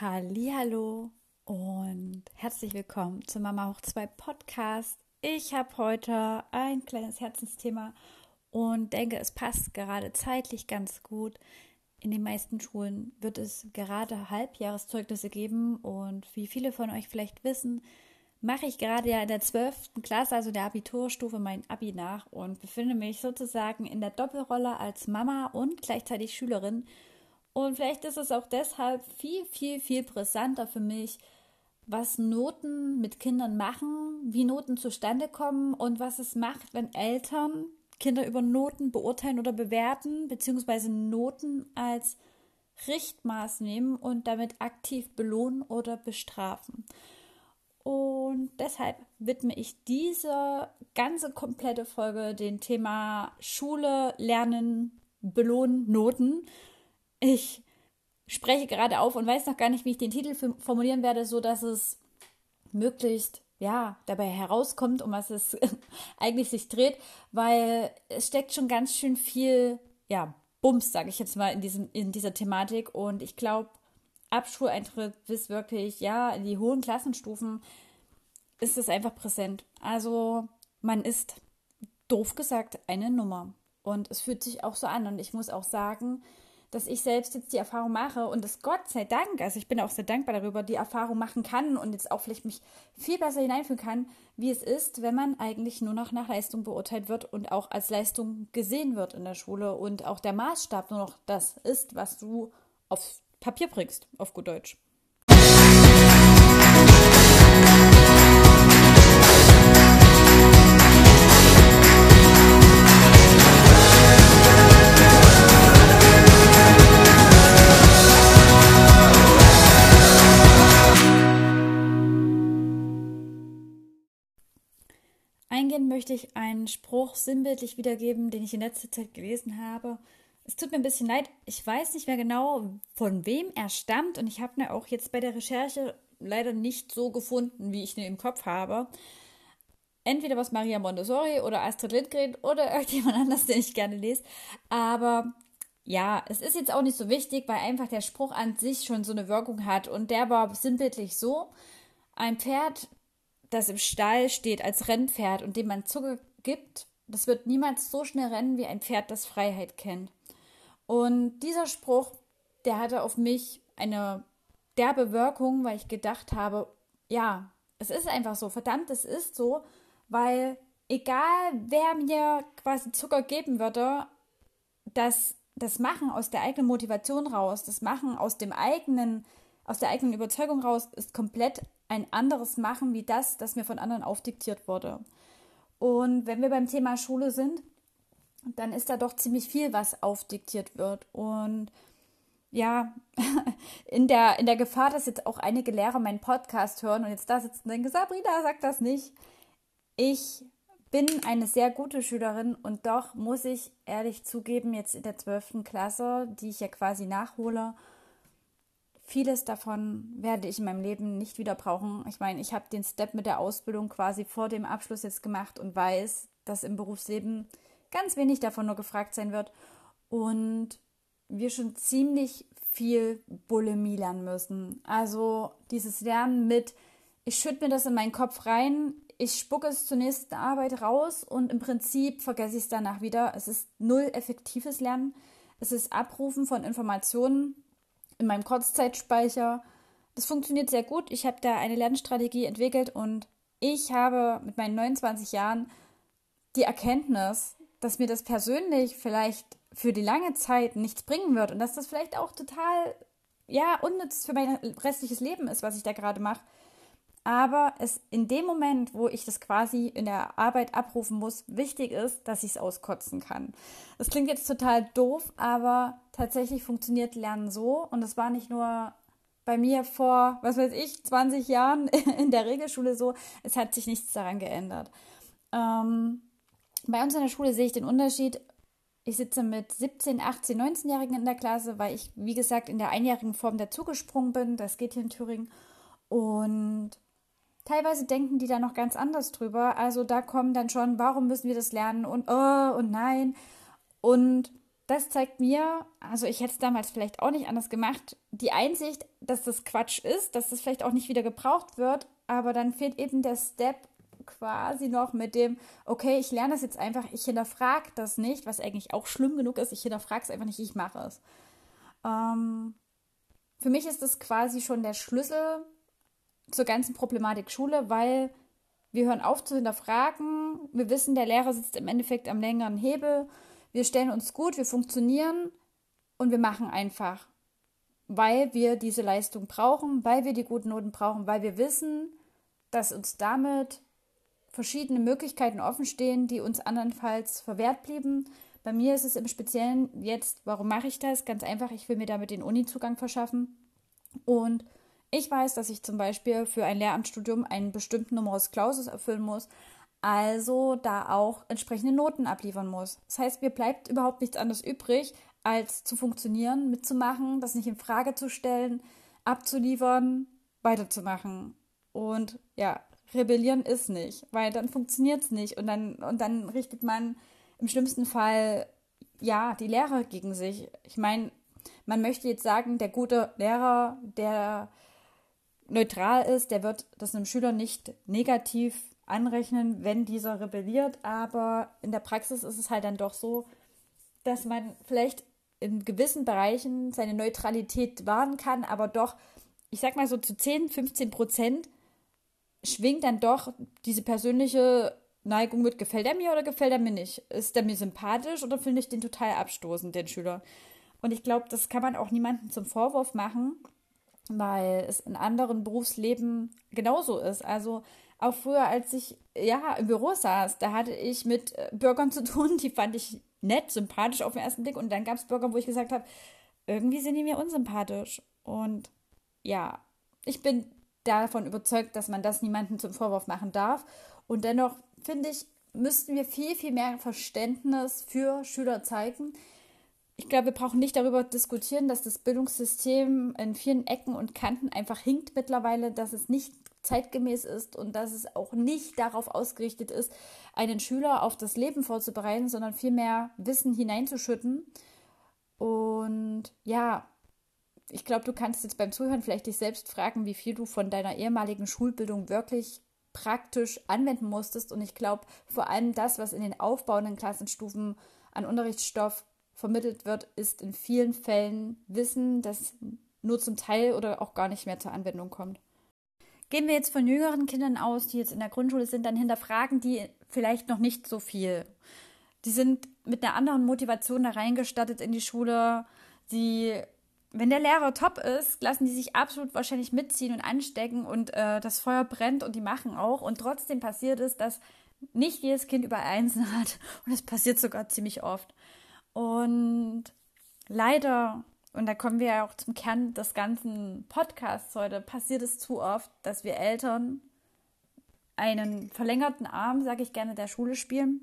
Hallo und herzlich willkommen zu Mama Hoch 2 Podcast. Ich habe heute ein kleines Herzensthema und denke, es passt gerade zeitlich ganz gut. In den meisten Schulen wird es gerade Halbjahreszeugnisse geben und wie viele von euch vielleicht wissen, mache ich gerade ja in der 12. Klasse, also der Abiturstufe, mein Abi nach und befinde mich sozusagen in der Doppelrolle als Mama und gleichzeitig Schülerin und vielleicht ist es auch deshalb viel, viel, viel brisanter für mich, was Noten mit Kindern machen, wie Noten zustande kommen und was es macht, wenn Eltern Kinder über Noten beurteilen oder bewerten, beziehungsweise Noten als Richtmaß nehmen und damit aktiv belohnen oder bestrafen. Und deshalb widme ich diese ganze komplette Folge dem Thema Schule, Lernen, Belohnen, Noten ich spreche gerade auf und weiß noch gar nicht, wie ich den Titel formulieren werde, so dass es möglichst ja dabei herauskommt, um was es eigentlich sich dreht, weil es steckt schon ganz schön viel ja Bums, sage ich jetzt mal in diesem in dieser Thematik. Und ich glaube Abschuleintritt bis wirklich ja in die hohen Klassenstufen ist es einfach präsent. Also man ist doof gesagt eine Nummer. Und es fühlt sich auch so an. Und ich muss auch sagen, dass ich selbst jetzt die Erfahrung mache und das Gott sei Dank, also ich bin auch sehr dankbar darüber, die Erfahrung machen kann und jetzt auch vielleicht mich viel besser hineinfühlen kann, wie es ist, wenn man eigentlich nur noch nach Leistung beurteilt wird und auch als Leistung gesehen wird in der Schule und auch der Maßstab nur noch das ist, was du auf Papier bringst, auf gut Deutsch. Möchte ich einen Spruch sinnbildlich wiedergeben, den ich in letzter Zeit gelesen habe. Es tut mir ein bisschen leid, ich weiß nicht mehr genau, von wem er stammt und ich habe ihn auch jetzt bei der Recherche leider nicht so gefunden, wie ich ihn im Kopf habe. Entweder was Maria Montessori oder Astrid Lindgren oder irgendjemand anders, den ich gerne lese. Aber ja, es ist jetzt auch nicht so wichtig, weil einfach der Spruch an sich schon so eine Wirkung hat. Und der war sinnbildlich so: Ein Pferd das im Stall steht als Rennpferd und dem man Zucker gibt, das wird niemals so schnell rennen wie ein Pferd, das Freiheit kennt. Und dieser Spruch, der hatte auf mich eine derbe Wirkung, weil ich gedacht habe, ja, es ist einfach so, verdammt, es ist so, weil egal wer mir quasi Zucker geben würde, das, das Machen aus der eigenen Motivation raus, das Machen aus dem eigenen, aus der eigenen Überzeugung raus, ist komplett ein anderes machen wie das, das mir von anderen aufdiktiert wurde. Und wenn wir beim Thema Schule sind, dann ist da doch ziemlich viel, was aufdiktiert wird. Und ja, in der, in der Gefahr, dass jetzt auch einige Lehrer meinen Podcast hören und jetzt da sitzen und denken, Sabrina, sag das nicht. Ich bin eine sehr gute Schülerin und doch muss ich ehrlich zugeben, jetzt in der 12. Klasse, die ich ja quasi nachhole, Vieles davon werde ich in meinem Leben nicht wieder brauchen. Ich meine, ich habe den Step mit der Ausbildung quasi vor dem Abschluss jetzt gemacht und weiß, dass im Berufsleben ganz wenig davon nur gefragt sein wird und wir schon ziemlich viel Bulimie lernen müssen. Also dieses Lernen mit, ich schütte mir das in meinen Kopf rein, ich spucke es zur nächsten Arbeit raus und im Prinzip vergesse ich es danach wieder. Es ist null effektives Lernen. Es ist Abrufen von Informationen in meinem Kurzzeitspeicher. Das funktioniert sehr gut. Ich habe da eine Lernstrategie entwickelt und ich habe mit meinen 29 Jahren die Erkenntnis, dass mir das persönlich vielleicht für die lange Zeit nichts bringen wird und dass das vielleicht auch total ja unnütz für mein restliches Leben ist, was ich da gerade mache. Aber es in dem Moment, wo ich das quasi in der Arbeit abrufen muss, wichtig ist, dass ich es auskotzen kann. Das klingt jetzt total doof, aber tatsächlich funktioniert Lernen so. Und es war nicht nur bei mir vor, was weiß ich, 20 Jahren in der Regelschule so. Es hat sich nichts daran geändert. Ähm, bei uns in der Schule sehe ich den Unterschied. Ich sitze mit 17, 18, 19-Jährigen in der Klasse, weil ich, wie gesagt, in der einjährigen Form dazugesprungen bin. Das geht hier in Thüringen. Und Teilweise denken die da noch ganz anders drüber. Also da kommen dann schon, warum müssen wir das lernen und oh und nein. Und das zeigt mir, also ich hätte es damals vielleicht auch nicht anders gemacht, die Einsicht, dass das Quatsch ist, dass das vielleicht auch nicht wieder gebraucht wird, aber dann fehlt eben der Step quasi noch mit dem, okay, ich lerne das jetzt einfach, ich hinterfrage das nicht, was eigentlich auch schlimm genug ist, ich hinterfrage es einfach nicht, ich mache es. Ähm, für mich ist das quasi schon der Schlüssel zur ganzen Problematik Schule, weil wir hören auf zu hinterfragen, wir wissen, der Lehrer sitzt im Endeffekt am längeren Hebel, wir stellen uns gut, wir funktionieren und wir machen einfach, weil wir diese Leistung brauchen, weil wir die guten Noten brauchen, weil wir wissen, dass uns damit verschiedene Möglichkeiten offenstehen, die uns andernfalls verwehrt blieben. Bei mir ist es im Speziellen jetzt, warum mache ich das? Ganz einfach, ich will mir damit den Uni-Zugang verschaffen. Und ich weiß, dass ich zum Beispiel für ein Lehramtsstudium einen bestimmten Numerus Clausus erfüllen muss, also da auch entsprechende Noten abliefern muss. Das heißt, mir bleibt überhaupt nichts anderes übrig, als zu funktionieren, mitzumachen, das nicht in Frage zu stellen, abzuliefern, weiterzumachen. Und ja, rebellieren ist nicht, weil dann funktioniert es nicht und dann, und dann richtet man im schlimmsten Fall ja die Lehrer gegen sich. Ich meine, man möchte jetzt sagen, der gute Lehrer, der neutral ist, der wird das einem Schüler nicht negativ anrechnen, wenn dieser rebelliert, aber in der Praxis ist es halt dann doch so, dass man vielleicht in gewissen Bereichen seine Neutralität wahren kann, aber doch, ich sag mal so zu 10, 15 Prozent schwingt dann doch diese persönliche Neigung mit, gefällt er mir oder gefällt er mir nicht? Ist er mir sympathisch oder finde ich den total abstoßend, den Schüler? Und ich glaube, das kann man auch niemandem zum Vorwurf machen, weil es in anderen Berufsleben genauso ist. Also auch früher, als ich ja im Büro saß, da hatte ich mit äh, Bürgern zu tun, die fand ich nett, sympathisch auf den ersten Blick. Und dann gab es Bürger, wo ich gesagt habe, irgendwie sind die mir unsympathisch. Und ja, ich bin davon überzeugt, dass man das niemandem zum Vorwurf machen darf. Und dennoch finde ich, müssten wir viel, viel mehr Verständnis für Schüler zeigen. Ich glaube, wir brauchen nicht darüber diskutieren, dass das Bildungssystem in vielen Ecken und Kanten einfach hinkt mittlerweile, dass es nicht zeitgemäß ist und dass es auch nicht darauf ausgerichtet ist, einen Schüler auf das Leben vorzubereiten, sondern vielmehr Wissen hineinzuschütten. Und ja, ich glaube, du kannst jetzt beim Zuhören vielleicht dich selbst fragen, wie viel du von deiner ehemaligen Schulbildung wirklich praktisch anwenden musstest. Und ich glaube, vor allem das, was in den aufbauenden Klassenstufen an Unterrichtsstoff vermittelt wird, ist in vielen Fällen Wissen, das nur zum Teil oder auch gar nicht mehr zur Anwendung kommt. Gehen wir jetzt von jüngeren Kindern aus, die jetzt in der Grundschule sind, dann hinterfragen die vielleicht noch nicht so viel. Die sind mit einer anderen Motivation da reingestattet in die Schule. Sie wenn der Lehrer top ist, lassen die sich absolut wahrscheinlich mitziehen und anstecken und äh, das Feuer brennt und die machen auch. Und trotzdem passiert es, dass nicht jedes Kind über Einsen hat. Und es passiert sogar ziemlich oft. Und leider, und da kommen wir ja auch zum Kern des ganzen Podcasts heute, passiert es zu oft, dass wir Eltern einen verlängerten Arm, sage ich gerne, der Schule spielen,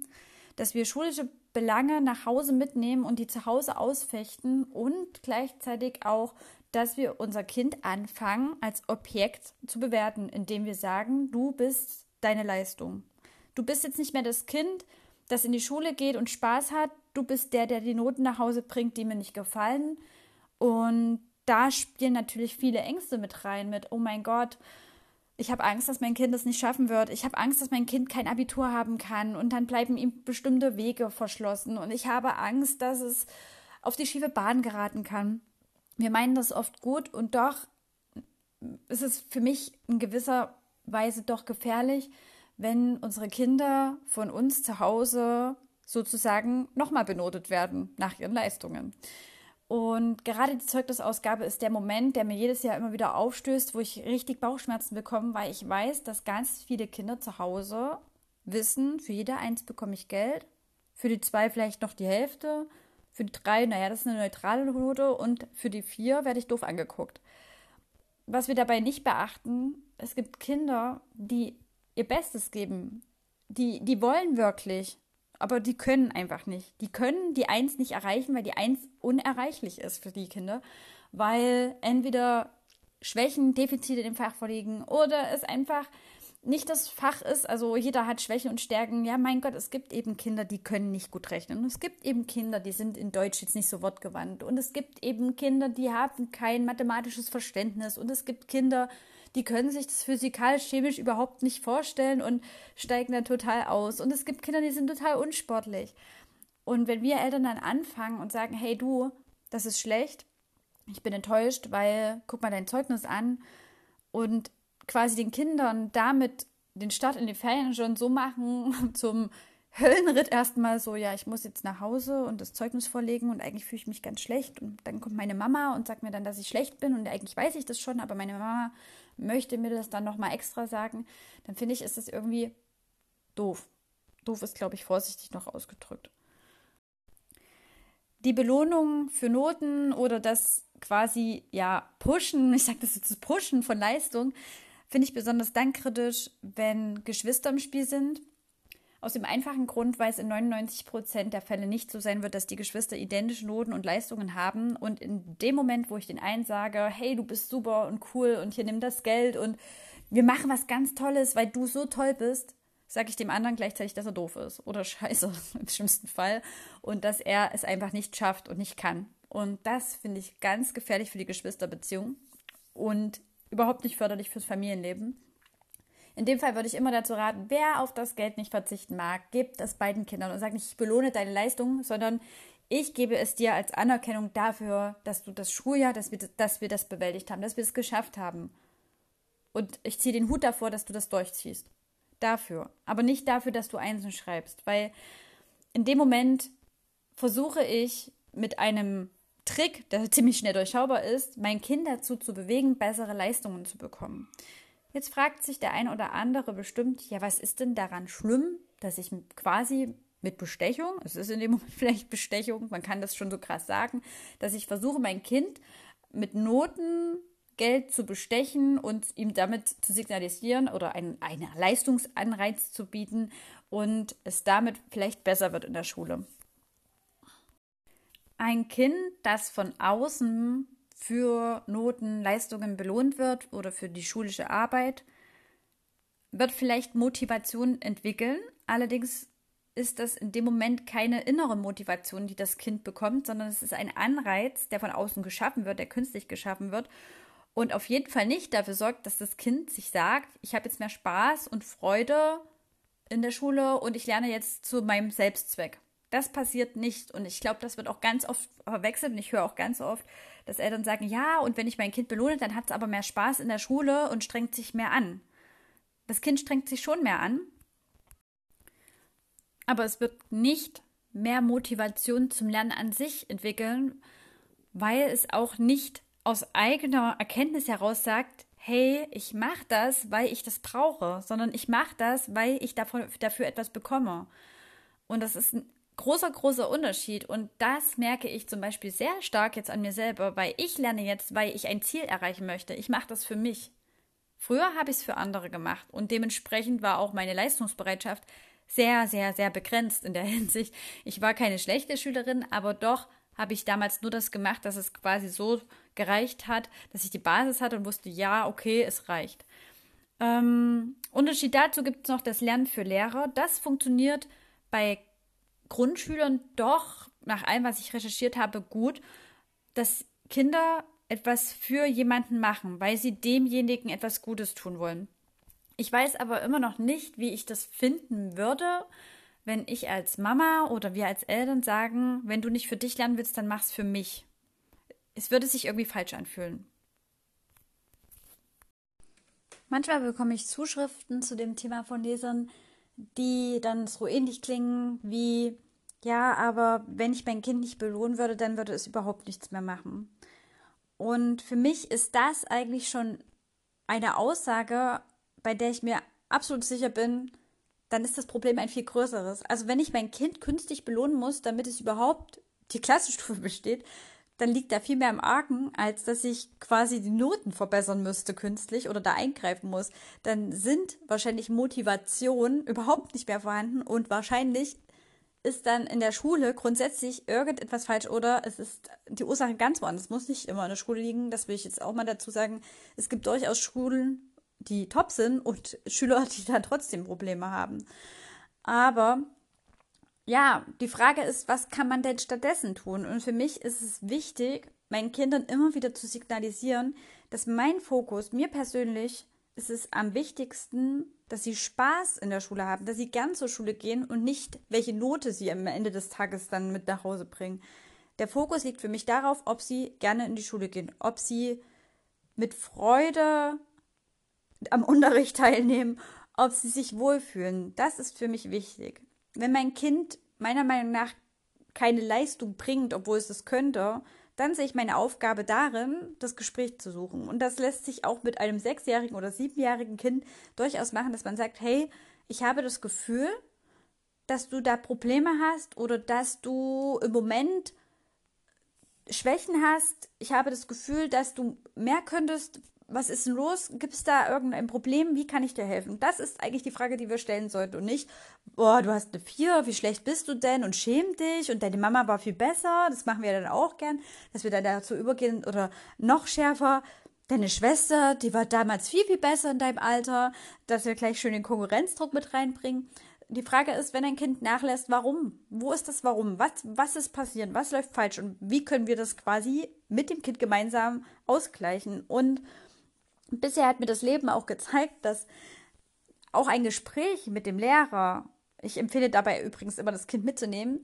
dass wir schulische Belange nach Hause mitnehmen und die zu Hause ausfechten und gleichzeitig auch, dass wir unser Kind anfangen als Objekt zu bewerten, indem wir sagen, du bist deine Leistung. Du bist jetzt nicht mehr das Kind, das in die Schule geht und Spaß hat. Du bist der, der die Noten nach Hause bringt, die mir nicht gefallen. Und da spielen natürlich viele Ängste mit rein, mit, oh mein Gott, ich habe Angst, dass mein Kind es nicht schaffen wird. Ich habe Angst, dass mein Kind kein Abitur haben kann und dann bleiben ihm bestimmte Wege verschlossen. Und ich habe Angst, dass es auf die schiefe Bahn geraten kann. Wir meinen das oft gut und doch ist es für mich in gewisser Weise doch gefährlich, wenn unsere Kinder von uns zu Hause sozusagen nochmal benotet werden nach ihren Leistungen. Und gerade die Zeugnisausgabe ist der Moment, der mir jedes Jahr immer wieder aufstößt, wo ich richtig Bauchschmerzen bekomme, weil ich weiß, dass ganz viele Kinder zu Hause wissen, für jede Eins bekomme ich Geld, für die zwei vielleicht noch die Hälfte, für die drei, naja, das ist eine neutrale Note und für die vier werde ich doof angeguckt. Was wir dabei nicht beachten, es gibt Kinder, die ihr Bestes geben, die, die wollen wirklich aber die können einfach nicht. Die können die Eins nicht erreichen, weil die Eins unerreichlich ist für die Kinder, weil entweder Schwächen, Defizite im Fach vorliegen oder es einfach nicht das Fach ist, also jeder hat Schwächen und Stärken. Ja, mein Gott, es gibt eben Kinder, die können nicht gut rechnen. Und es gibt eben Kinder, die sind in Deutsch jetzt nicht so wortgewandt. Und es gibt eben Kinder, die haben kein mathematisches Verständnis. Und es gibt Kinder, die können sich das physikalisch-chemisch überhaupt nicht vorstellen und steigen dann total aus. Und es gibt Kinder, die sind total unsportlich. Und wenn wir Eltern dann anfangen und sagen, hey du, das ist schlecht, ich bin enttäuscht, weil guck mal dein Zeugnis an und quasi den Kindern damit den Start in die Ferien schon so machen, zum Höllenritt erstmal so, ja, ich muss jetzt nach Hause und das Zeugnis vorlegen und eigentlich fühle ich mich ganz schlecht. Und dann kommt meine Mama und sagt mir dann, dass ich schlecht bin und eigentlich weiß ich das schon, aber meine Mama möchte mir das dann nochmal extra sagen. Dann finde ich, ist das irgendwie doof. Doof ist, glaube ich, vorsichtig noch ausgedrückt. Die Belohnung für Noten oder das quasi, ja, Pushen, ich sage das jetzt, das Pushen von Leistung, Finde ich besonders dann kritisch, wenn Geschwister im Spiel sind. Aus dem einfachen Grund, weil es in 99 Prozent der Fälle nicht so sein wird, dass die Geschwister identische Noten und Leistungen haben. Und in dem Moment, wo ich den einen sage, hey, du bist super und cool und hier nimm das Geld und wir machen was ganz Tolles, weil du so toll bist, sage ich dem anderen gleichzeitig, dass er doof ist oder scheiße im schlimmsten Fall und dass er es einfach nicht schafft und nicht kann. Und das finde ich ganz gefährlich für die Geschwisterbeziehung. Und überhaupt nicht förderlich fürs Familienleben. In dem Fall würde ich immer dazu raten, wer auf das Geld nicht verzichten mag, gebt es beiden Kindern und sagt nicht, ich belohne deine Leistung, sondern ich gebe es dir als Anerkennung dafür, dass du das Schuljahr, dass wir, dass wir das bewältigt haben, dass wir es geschafft haben. Und ich ziehe den Hut davor, dass du das durchziehst. Dafür. Aber nicht dafür, dass du Einsen schreibst. Weil in dem Moment versuche ich mit einem Trick, der ziemlich schnell durchschaubar ist, mein Kind dazu zu bewegen, bessere Leistungen zu bekommen. Jetzt fragt sich der ein oder andere bestimmt, ja, was ist denn daran schlimm, dass ich quasi mit Bestechung, es ist in dem Moment vielleicht Bestechung, man kann das schon so krass sagen, dass ich versuche, mein Kind mit Noten Geld zu bestechen und ihm damit zu signalisieren oder einen, einen Leistungsanreiz zu bieten und es damit vielleicht besser wird in der Schule. Ein Kind, das von außen für Noten, Leistungen belohnt wird oder für die schulische Arbeit, wird vielleicht Motivation entwickeln. Allerdings ist das in dem Moment keine innere Motivation, die das Kind bekommt, sondern es ist ein Anreiz, der von außen geschaffen wird, der künstlich geschaffen wird und auf jeden Fall nicht dafür sorgt, dass das Kind sich sagt, ich habe jetzt mehr Spaß und Freude in der Schule und ich lerne jetzt zu meinem Selbstzweck. Das passiert nicht. Und ich glaube, das wird auch ganz oft verwechselt. Und ich höre auch ganz oft, dass Eltern sagen, ja, und wenn ich mein Kind belohne, dann hat es aber mehr Spaß in der Schule und strengt sich mehr an. Das Kind strengt sich schon mehr an. Aber es wird nicht mehr Motivation zum Lernen an sich entwickeln, weil es auch nicht aus eigener Erkenntnis heraus sagt, hey, ich mache das, weil ich das brauche, sondern ich mache das, weil ich davon, dafür etwas bekomme. Und das ist großer, großer Unterschied. Und das merke ich zum Beispiel sehr stark jetzt an mir selber, weil ich lerne jetzt, weil ich ein Ziel erreichen möchte. Ich mache das für mich. Früher habe ich es für andere gemacht und dementsprechend war auch meine Leistungsbereitschaft sehr, sehr, sehr begrenzt in der Hinsicht. Ich war keine schlechte Schülerin, aber doch habe ich damals nur das gemacht, dass es quasi so gereicht hat, dass ich die Basis hatte und wusste, ja, okay, es reicht. Ähm, Unterschied dazu gibt es noch das Lernen für Lehrer. Das funktioniert bei Grundschülern doch, nach allem, was ich recherchiert habe, gut, dass Kinder etwas für jemanden machen, weil sie demjenigen etwas Gutes tun wollen. Ich weiß aber immer noch nicht, wie ich das finden würde, wenn ich als Mama oder wir als Eltern sagen, wenn du nicht für dich lernen willst, dann mach's für mich. Es würde sich irgendwie falsch anfühlen. Manchmal bekomme ich Zuschriften zu dem Thema von Lesern, die dann so ähnlich klingen wie, ja, aber wenn ich mein Kind nicht belohnen würde, dann würde es überhaupt nichts mehr machen. Und für mich ist das eigentlich schon eine Aussage, bei der ich mir absolut sicher bin, dann ist das Problem ein viel größeres. Also wenn ich mein Kind künstlich belohnen muss, damit es überhaupt die Klassenstufe besteht, dann liegt da viel mehr im Argen, als dass ich quasi die Noten verbessern müsste künstlich oder da eingreifen muss. Dann sind wahrscheinlich Motivationen überhaupt nicht mehr vorhanden und wahrscheinlich ist dann in der Schule grundsätzlich irgendetwas falsch oder es ist die Ursache ganz woanders. Es muss nicht immer in der Schule liegen. Das will ich jetzt auch mal dazu sagen. Es gibt durchaus Schulen, die top sind und Schüler, die dann trotzdem Probleme haben. Aber ja, die Frage ist, was kann man denn stattdessen tun? Und für mich ist es wichtig, meinen Kindern immer wieder zu signalisieren, dass mein Fokus, mir persönlich, ist es am wichtigsten, dass sie Spaß in der Schule haben, dass sie gern zur Schule gehen und nicht, welche Note sie am Ende des Tages dann mit nach Hause bringen. Der Fokus liegt für mich darauf, ob sie gerne in die Schule gehen, ob sie mit Freude am Unterricht teilnehmen, ob sie sich wohlfühlen. Das ist für mich wichtig. Wenn mein Kind meiner Meinung nach keine Leistung bringt, obwohl es es könnte, dann sehe ich meine Aufgabe darin, das Gespräch zu suchen. Und das lässt sich auch mit einem sechsjährigen oder siebenjährigen Kind durchaus machen, dass man sagt, hey, ich habe das Gefühl, dass du da Probleme hast oder dass du im Moment Schwächen hast. Ich habe das Gefühl, dass du mehr könntest, was ist denn los? Gibt es da irgendein Problem? Wie kann ich dir helfen? Das ist eigentlich die Frage, die wir stellen sollten und nicht, boah, du hast eine Vier, wie schlecht bist du denn und schäm dich und deine Mama war viel besser. Das machen wir dann auch gern, dass wir dann dazu übergehen oder noch schärfer. Deine Schwester, die war damals viel, viel besser in deinem Alter, dass wir gleich schön den Konkurrenzdruck mit reinbringen. Die Frage ist, wenn ein Kind nachlässt, warum? Wo ist das Warum? Was, was ist passiert? Was läuft falsch? Und wie können wir das quasi mit dem Kind gemeinsam ausgleichen? Und bisher hat mir das Leben auch gezeigt, dass auch ein Gespräch mit dem Lehrer, ich empfehle dabei übrigens immer das Kind mitzunehmen,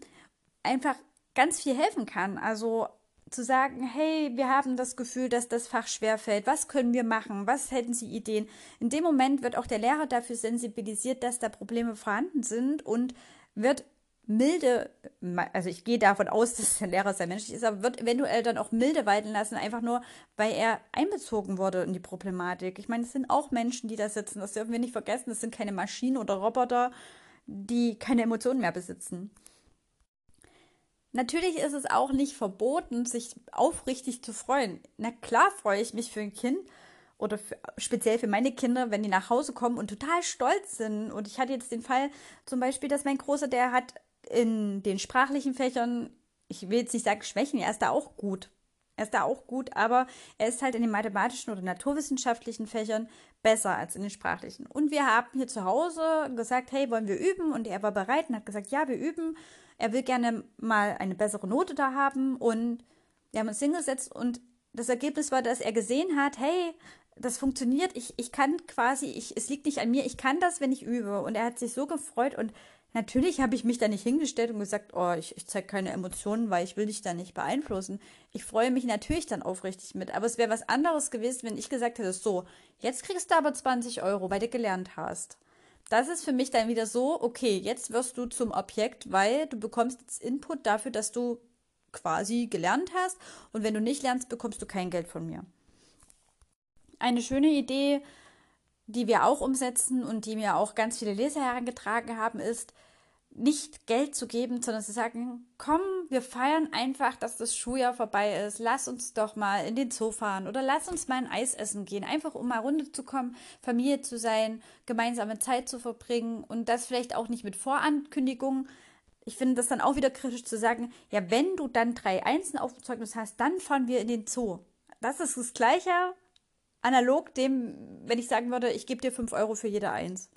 einfach ganz viel helfen kann. Also zu sagen, hey, wir haben das Gefühl, dass das Fach schwerfällt. Was können wir machen? Was hätten Sie Ideen? In dem Moment wird auch der Lehrer dafür sensibilisiert, dass da Probleme vorhanden sind und wird milde, also ich gehe davon aus, dass der Lehrer sehr menschlich ist, aber wird eventuell dann auch milde walten lassen, einfach nur, weil er einbezogen wurde in die Problematik. Ich meine, es sind auch Menschen, die da sitzen, das dürfen wir nicht vergessen, es sind keine Maschinen oder Roboter, die keine Emotionen mehr besitzen. Natürlich ist es auch nicht verboten, sich aufrichtig zu freuen. Na klar freue ich mich für ein Kind oder für, speziell für meine Kinder, wenn die nach Hause kommen und total stolz sind. Und ich hatte jetzt den Fall zum Beispiel, dass mein Großer, der hat in den sprachlichen Fächern, ich will jetzt nicht sagen Schwächen, er ist da auch gut. Er ist da auch gut, aber er ist halt in den mathematischen oder naturwissenschaftlichen Fächern besser als in den sprachlichen. Und wir haben hier zu Hause gesagt, hey, wollen wir üben? Und er war bereit und hat gesagt, ja, wir üben. Er will gerne mal eine bessere Note da haben. Und wir haben uns hingesetzt und das Ergebnis war, dass er gesehen hat, hey, das funktioniert. Ich, ich kann quasi, ich, es liegt nicht an mir, ich kann das, wenn ich übe. Und er hat sich so gefreut und Natürlich habe ich mich da nicht hingestellt und gesagt, oh, ich, ich zeige keine Emotionen, weil ich will dich da nicht beeinflussen. Ich freue mich natürlich dann aufrichtig mit. Aber es wäre was anderes gewesen, wenn ich gesagt hätte, so, jetzt kriegst du aber 20 Euro, weil du gelernt hast. Das ist für mich dann wieder so, okay, jetzt wirst du zum Objekt, weil du bekommst jetzt Input dafür, dass du quasi gelernt hast. Und wenn du nicht lernst, bekommst du kein Geld von mir. Eine schöne Idee die wir auch umsetzen und die mir auch ganz viele Leser herangetragen haben, ist, nicht Geld zu geben, sondern zu sagen, komm, wir feiern einfach, dass das Schuljahr vorbei ist. Lass uns doch mal in den Zoo fahren oder lass uns mal ein Eis essen gehen, einfach um mal runterzukommen, Familie zu sein, gemeinsame Zeit zu verbringen und das vielleicht auch nicht mit Vorankündigung. Ich finde das dann auch wieder kritisch zu sagen, ja, wenn du dann drei Einsen auf dem Zeugnis hast, dann fahren wir in den Zoo. Das ist das Gleiche, analog dem, wenn ich sagen würde, ich gebe dir 5 Euro für jede Eins.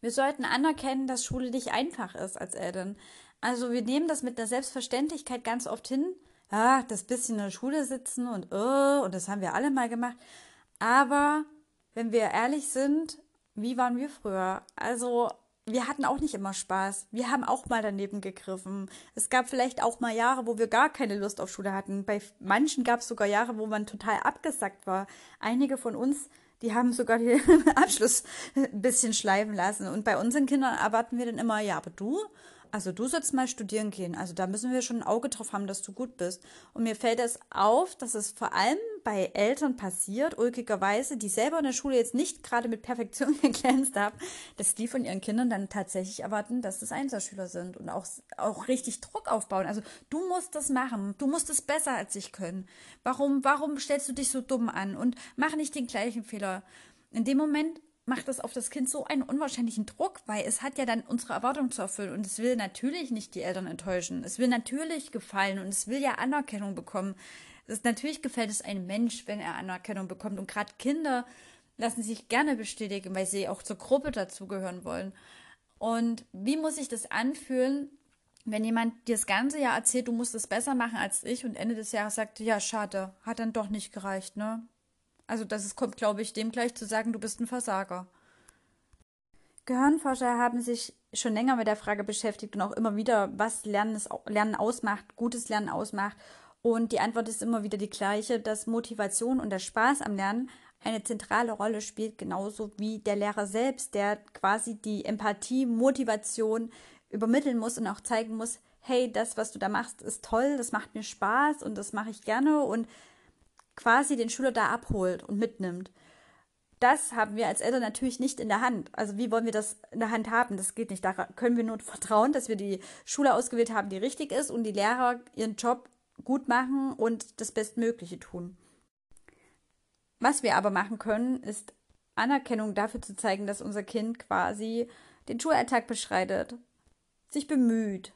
Wir sollten anerkennen, dass Schule nicht einfach ist als Eltern. Also wir nehmen das mit der Selbstverständlichkeit ganz oft hin. Ja, das bisschen in der Schule sitzen und oh, und das haben wir alle mal gemacht. Aber wenn wir ehrlich sind, wie waren wir früher? Also wir hatten auch nicht immer Spaß. Wir haben auch mal daneben gegriffen. Es gab vielleicht auch mal Jahre, wo wir gar keine Lust auf Schule hatten. Bei manchen gab es sogar Jahre, wo man total abgesackt war. Einige von uns, die haben sogar den Abschluss ein bisschen schleifen lassen. Und bei unseren Kindern erwarten wir dann immer, ja, aber du, also du sollst mal studieren gehen. Also da müssen wir schon ein Auge drauf haben, dass du gut bist. Und mir fällt es auf, dass es vor allem bei Eltern passiert, ulkigerweise, die selber in der Schule jetzt nicht gerade mit Perfektion geglänzt haben, dass die von ihren Kindern dann tatsächlich erwarten, dass das Einserschüler sind und auch, auch richtig Druck aufbauen. Also du musst das machen, du musst es besser als ich können. Warum, warum stellst du dich so dumm an und mach nicht den gleichen Fehler? In dem Moment macht das auf das Kind so einen unwahrscheinlichen Druck, weil es hat ja dann unsere Erwartungen zu erfüllen und es will natürlich nicht die Eltern enttäuschen. Es will natürlich gefallen und es will ja Anerkennung bekommen. Das, natürlich gefällt es einem Mensch, wenn er Anerkennung bekommt. Und gerade Kinder lassen sich gerne bestätigen, weil sie auch zur Gruppe dazugehören wollen. Und wie muss sich das anfühlen, wenn jemand dir das ganze Jahr erzählt, du musst es besser machen als ich und Ende des Jahres sagt, ja, schade, hat dann doch nicht gereicht, ne? Also das ist, kommt, glaube ich, dem gleich zu sagen, du bist ein Versager. Gehirnforscher haben sich schon länger mit der Frage beschäftigt und auch immer wieder, was Lernen, ist, Lernen ausmacht, gutes Lernen ausmacht. Und die Antwort ist immer wieder die gleiche, dass Motivation und der Spaß am Lernen eine zentrale Rolle spielt, genauso wie der Lehrer selbst, der quasi die Empathie, Motivation übermitteln muss und auch zeigen muss, hey, das, was du da machst, ist toll, das macht mir Spaß und das mache ich gerne und quasi den Schüler da abholt und mitnimmt. Das haben wir als Eltern natürlich nicht in der Hand. Also wie wollen wir das in der Hand haben? Das geht nicht. Da können wir nur vertrauen, dass wir die Schule ausgewählt haben, die richtig ist und die Lehrer ihren Job gut machen und das Bestmögliche tun. Was wir aber machen können, ist Anerkennung dafür zu zeigen, dass unser Kind quasi den Schulalltag beschreitet, sich bemüht,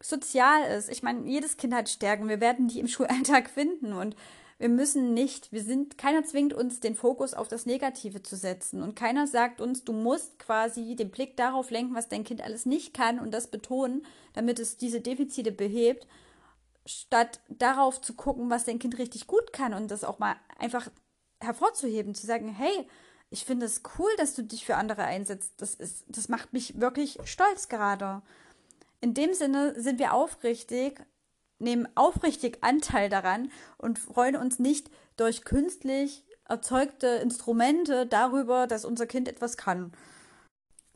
sozial ist. Ich meine, jedes Kind hat Stärken. Wir werden die im Schulalltag finden und wir müssen nicht, wir sind, keiner zwingt uns, den Fokus auf das Negative zu setzen. Und keiner sagt uns, du musst quasi den Blick darauf lenken, was dein Kind alles nicht kann und das betonen, damit es diese Defizite behebt, statt darauf zu gucken, was dein Kind richtig gut kann und das auch mal einfach hervorzuheben, zu sagen, hey, ich finde es cool, dass du dich für andere einsetzt. Das ist, das macht mich wirklich stolz gerade. In dem Sinne sind wir aufrichtig nehmen aufrichtig Anteil daran und freuen uns nicht durch künstlich erzeugte Instrumente darüber, dass unser Kind etwas kann.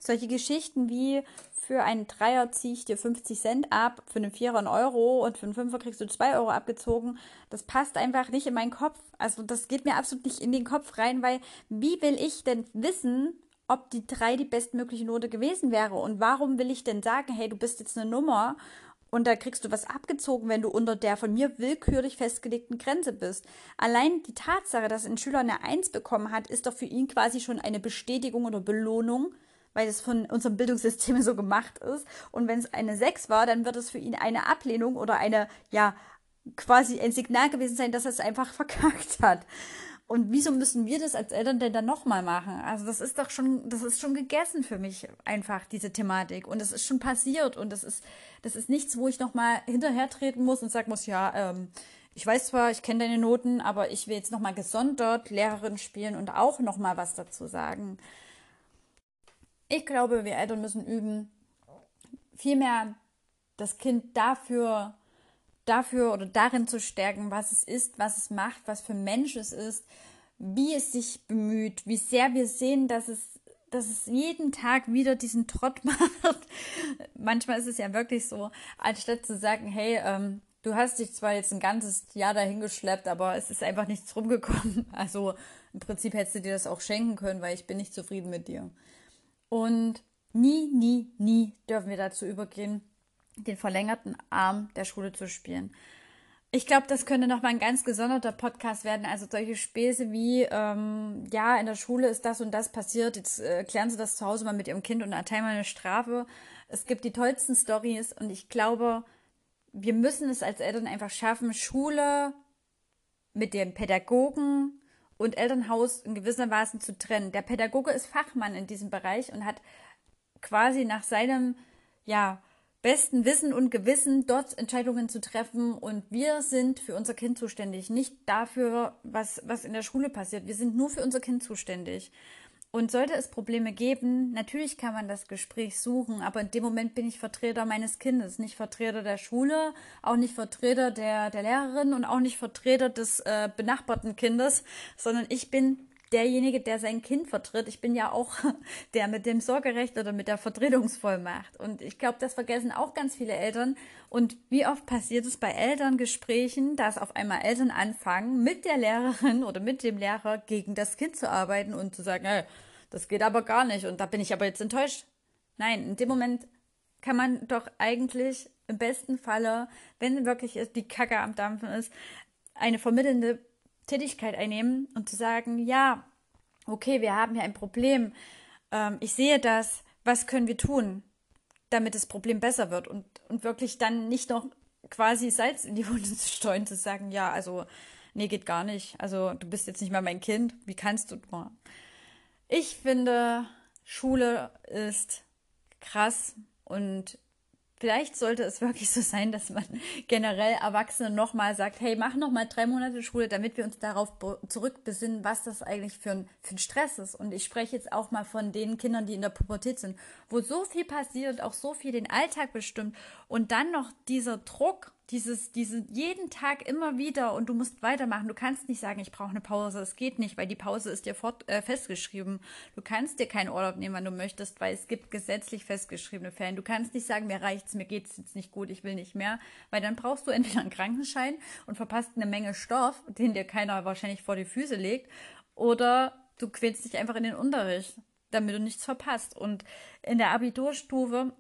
Solche Geschichten wie für einen Dreier ziehe ich dir 50 Cent ab, für einen Vierer einen Euro und für einen Fünfer kriegst du 2 Euro abgezogen. Das passt einfach nicht in meinen Kopf. Also das geht mir absolut nicht in den Kopf rein, weil wie will ich denn wissen, ob die 3 die bestmögliche Note gewesen wäre? Und warum will ich denn sagen, hey, du bist jetzt eine Nummer und da kriegst du was abgezogen, wenn du unter der von mir willkürlich festgelegten Grenze bist. Allein die Tatsache, dass ein Schüler eine Eins bekommen hat, ist doch für ihn quasi schon eine Bestätigung oder Belohnung, weil es von unserem Bildungssystem so gemacht ist. Und wenn es eine Sechs war, dann wird es für ihn eine Ablehnung oder eine, ja, quasi ein Signal gewesen sein, dass er es einfach verkackt hat. Und wieso müssen wir das als Eltern denn dann nochmal machen? Also das ist doch schon, das ist schon gegessen für mich einfach, diese Thematik. Und es ist schon passiert und das ist, das ist nichts, wo ich nochmal hinterher treten muss und sagen muss, ja, ähm, ich weiß zwar, ich kenne deine Noten, aber ich will jetzt nochmal gesondert Lehrerin spielen und auch nochmal was dazu sagen. Ich glaube, wir Eltern müssen üben, vielmehr das Kind dafür dafür oder darin zu stärken, was es ist, was es macht, was für ein Mensch es ist, wie es sich bemüht, wie sehr wir sehen, dass es, dass es jeden Tag wieder diesen Trott macht. Manchmal ist es ja wirklich so, anstatt zu sagen, hey, ähm, du hast dich zwar jetzt ein ganzes Jahr dahin geschleppt, aber es ist einfach nichts rumgekommen. Also im Prinzip hättest du dir das auch schenken können, weil ich bin nicht zufrieden mit dir. Und nie, nie, nie dürfen wir dazu übergehen, den verlängerten Arm der Schule zu spielen. Ich glaube, das könnte nochmal ein ganz gesonderter Podcast werden. Also solche Späße wie, ähm, ja, in der Schule ist das und das passiert, jetzt äh, klären Sie das zu Hause mal mit Ihrem Kind und erteilen mal eine Strafe. Es gibt die tollsten Stories und ich glaube, wir müssen es als Eltern einfach schaffen, Schule mit dem Pädagogen und Elternhaus in gewisser Weise zu trennen. Der Pädagoge ist Fachmann in diesem Bereich und hat quasi nach seinem, ja, besten Wissen und Gewissen dort Entscheidungen zu treffen und wir sind für unser Kind zuständig, nicht dafür, was, was in der Schule passiert. Wir sind nur für unser Kind zuständig. Und sollte es Probleme geben, natürlich kann man das Gespräch suchen, aber in dem Moment bin ich Vertreter meines Kindes, nicht Vertreter der Schule, auch nicht Vertreter der, der Lehrerin und auch nicht Vertreter des äh, benachbarten Kindes, sondern ich bin derjenige, der sein Kind vertritt. Ich bin ja auch der mit dem Sorgerecht oder mit der Vertretungsvollmacht. Und ich glaube, das vergessen auch ganz viele Eltern. Und wie oft passiert es bei Elterngesprächen, dass auf einmal Eltern anfangen, mit der Lehrerin oder mit dem Lehrer gegen das Kind zu arbeiten und zu sagen, hey, das geht aber gar nicht und da bin ich aber jetzt enttäuscht. Nein, in dem Moment kann man doch eigentlich im besten Falle, wenn wirklich die Kacke am Dampfen ist, eine vermittelnde Tätigkeit einnehmen und zu sagen, ja, okay, wir haben hier ein Problem, ähm, ich sehe das, was können wir tun, damit das Problem besser wird und, und wirklich dann nicht noch quasi Salz in die Wunde zu streuen, zu sagen, ja, also nee, geht gar nicht. Also du bist jetzt nicht mehr mein Kind. Wie kannst du nur? Ich finde, Schule ist krass und Vielleicht sollte es wirklich so sein, dass man generell Erwachsenen nochmal sagt, hey, mach nochmal drei Monate Schule, damit wir uns darauf zurückbesinnen, was das eigentlich für ein, für ein Stress ist. Und ich spreche jetzt auch mal von den Kindern, die in der Pubertät sind, wo so viel passiert, auch so viel den Alltag bestimmt und dann noch dieser Druck dieses, diese jeden Tag immer wieder und du musst weitermachen. Du kannst nicht sagen, ich brauche eine Pause. Es geht nicht, weil die Pause ist dir fort, äh, festgeschrieben. Du kannst dir keinen Urlaub nehmen, wenn du möchtest, weil es gibt gesetzlich festgeschriebene Ferien. Du kannst nicht sagen, mir reicht's, mir geht's jetzt nicht gut, ich will nicht mehr, weil dann brauchst du entweder einen Krankenschein und verpasst eine Menge Stoff, den dir keiner wahrscheinlich vor die Füße legt, oder du quälst dich einfach in den Unterricht, damit du nichts verpasst. Und in der Abiturstufe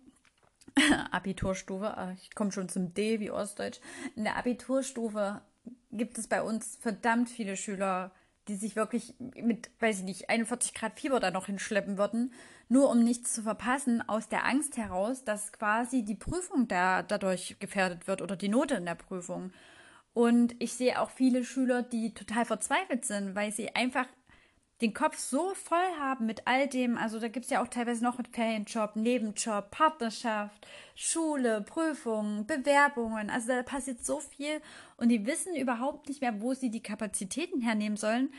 Abiturstufe, ah, ich komme schon zum D wie Ostdeutsch. In der Abiturstufe gibt es bei uns verdammt viele Schüler, die sich wirklich mit, weiß ich nicht, 41 Grad Fieber da noch hinschleppen würden, nur um nichts zu verpassen, aus der Angst heraus, dass quasi die Prüfung da dadurch gefährdet wird oder die Note in der Prüfung. Und ich sehe auch viele Schüler, die total verzweifelt sind, weil sie einfach den Kopf so voll haben mit all dem, also da gibt es ja auch teilweise noch mit Ferienjob, Nebenjob, Partnerschaft, Schule, Prüfungen, Bewerbungen, also da passiert so viel und die wissen überhaupt nicht mehr, wo sie die Kapazitäten hernehmen sollen,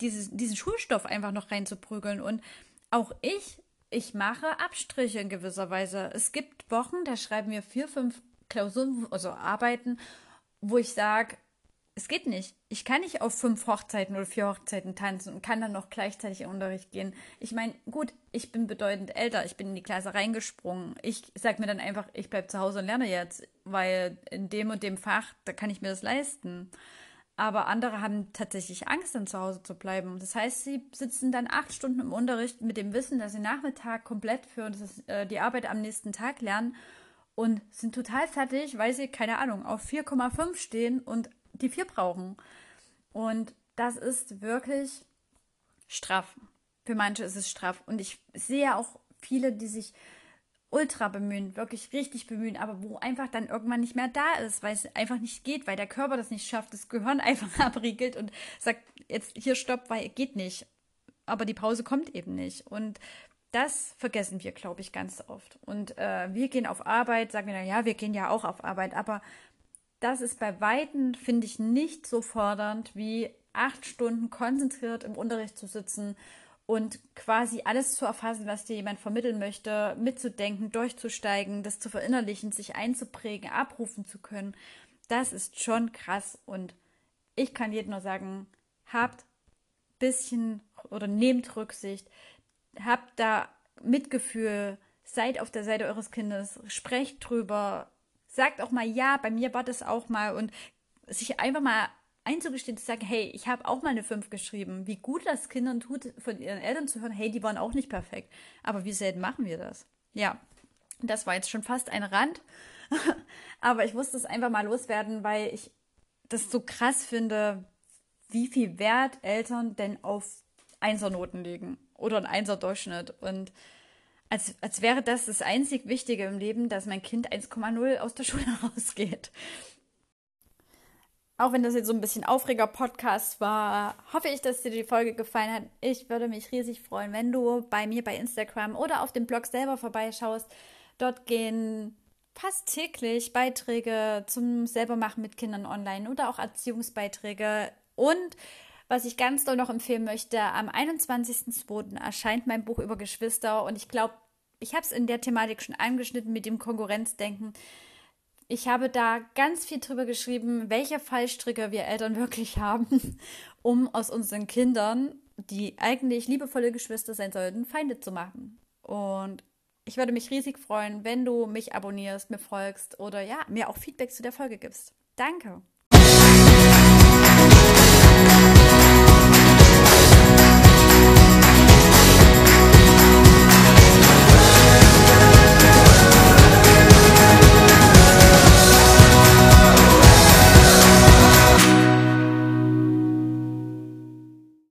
dieses, diesen Schulstoff einfach noch reinzuprügeln. Und auch ich, ich mache Abstriche in gewisser Weise. Es gibt Wochen, da schreiben wir vier, fünf Klausuren, also Arbeiten, wo ich sage, es geht nicht. Ich kann nicht auf fünf Hochzeiten oder vier Hochzeiten tanzen und kann dann noch gleichzeitig in Unterricht gehen. Ich meine, gut, ich bin bedeutend älter, ich bin in die Klasse reingesprungen. Ich sag mir dann einfach, ich bleib zu Hause und lerne jetzt, weil in dem und dem Fach, da kann ich mir das leisten. Aber andere haben tatsächlich Angst, dann zu Hause zu bleiben. Das heißt, sie sitzen dann acht Stunden im Unterricht mit dem Wissen, dass sie Nachmittag komplett für äh, die Arbeit am nächsten Tag lernen und sind total fertig, weil sie, keine Ahnung, auf 4,5 stehen und die vier brauchen. Und das ist wirklich straff. Für manche ist es straff. Und ich sehe auch viele, die sich ultra bemühen, wirklich richtig bemühen, aber wo einfach dann irgendwann nicht mehr da ist, weil es einfach nicht geht, weil der Körper das nicht schafft, das Gehirn einfach abriegelt und sagt, jetzt hier stopp, weil geht nicht. Aber die Pause kommt eben nicht. Und das vergessen wir, glaube ich, ganz oft. Und äh, wir gehen auf Arbeit, sagen wir, ja, wir gehen ja auch auf Arbeit, aber das ist bei Weitem, finde ich, nicht so fordernd wie acht Stunden konzentriert im Unterricht zu sitzen und quasi alles zu erfassen, was dir jemand vermitteln möchte, mitzudenken, durchzusteigen, das zu verinnerlichen, sich einzuprägen, abrufen zu können. Das ist schon krass. Und ich kann jedem nur sagen, habt bisschen oder nehmt Rücksicht, habt da Mitgefühl, seid auf der Seite eures Kindes, sprecht drüber, sagt auch mal, ja, bei mir war das auch mal und sich einfach mal einzugestehen, zu sagen, hey, ich habe auch mal eine 5 geschrieben. Wie gut das Kindern tut, von ihren Eltern zu hören, hey, die waren auch nicht perfekt. Aber wie selten machen wir das? Ja, das war jetzt schon fast ein Rand. Aber ich musste es einfach mal loswerden, weil ich das so krass finde, wie viel Wert Eltern denn auf Einsernoten legen oder ein Einser-Durchschnitt. Und als, als wäre das das einzig Wichtige im Leben, dass mein Kind 1,0 aus der Schule rausgeht. Auch wenn das jetzt so ein bisschen aufreger Podcast war, hoffe ich, dass dir die Folge gefallen hat. Ich würde mich riesig freuen, wenn du bei mir bei Instagram oder auf dem Blog selber vorbeischaust. Dort gehen fast täglich Beiträge zum Selbermachen mit Kindern online oder auch Erziehungsbeiträge. Und was ich ganz doll noch empfehlen möchte, am 21.02. erscheint mein Buch über Geschwister und ich glaube, ich habe es in der Thematik schon angeschnitten mit dem Konkurrenzdenken. Ich habe da ganz viel drüber geschrieben, welche Fallstricke wir Eltern wirklich haben, um aus unseren Kindern, die eigentlich liebevolle Geschwister sein sollten, Feinde zu machen. Und ich würde mich riesig freuen, wenn du mich abonnierst, mir folgst oder ja, mir auch Feedback zu der Folge gibst. Danke.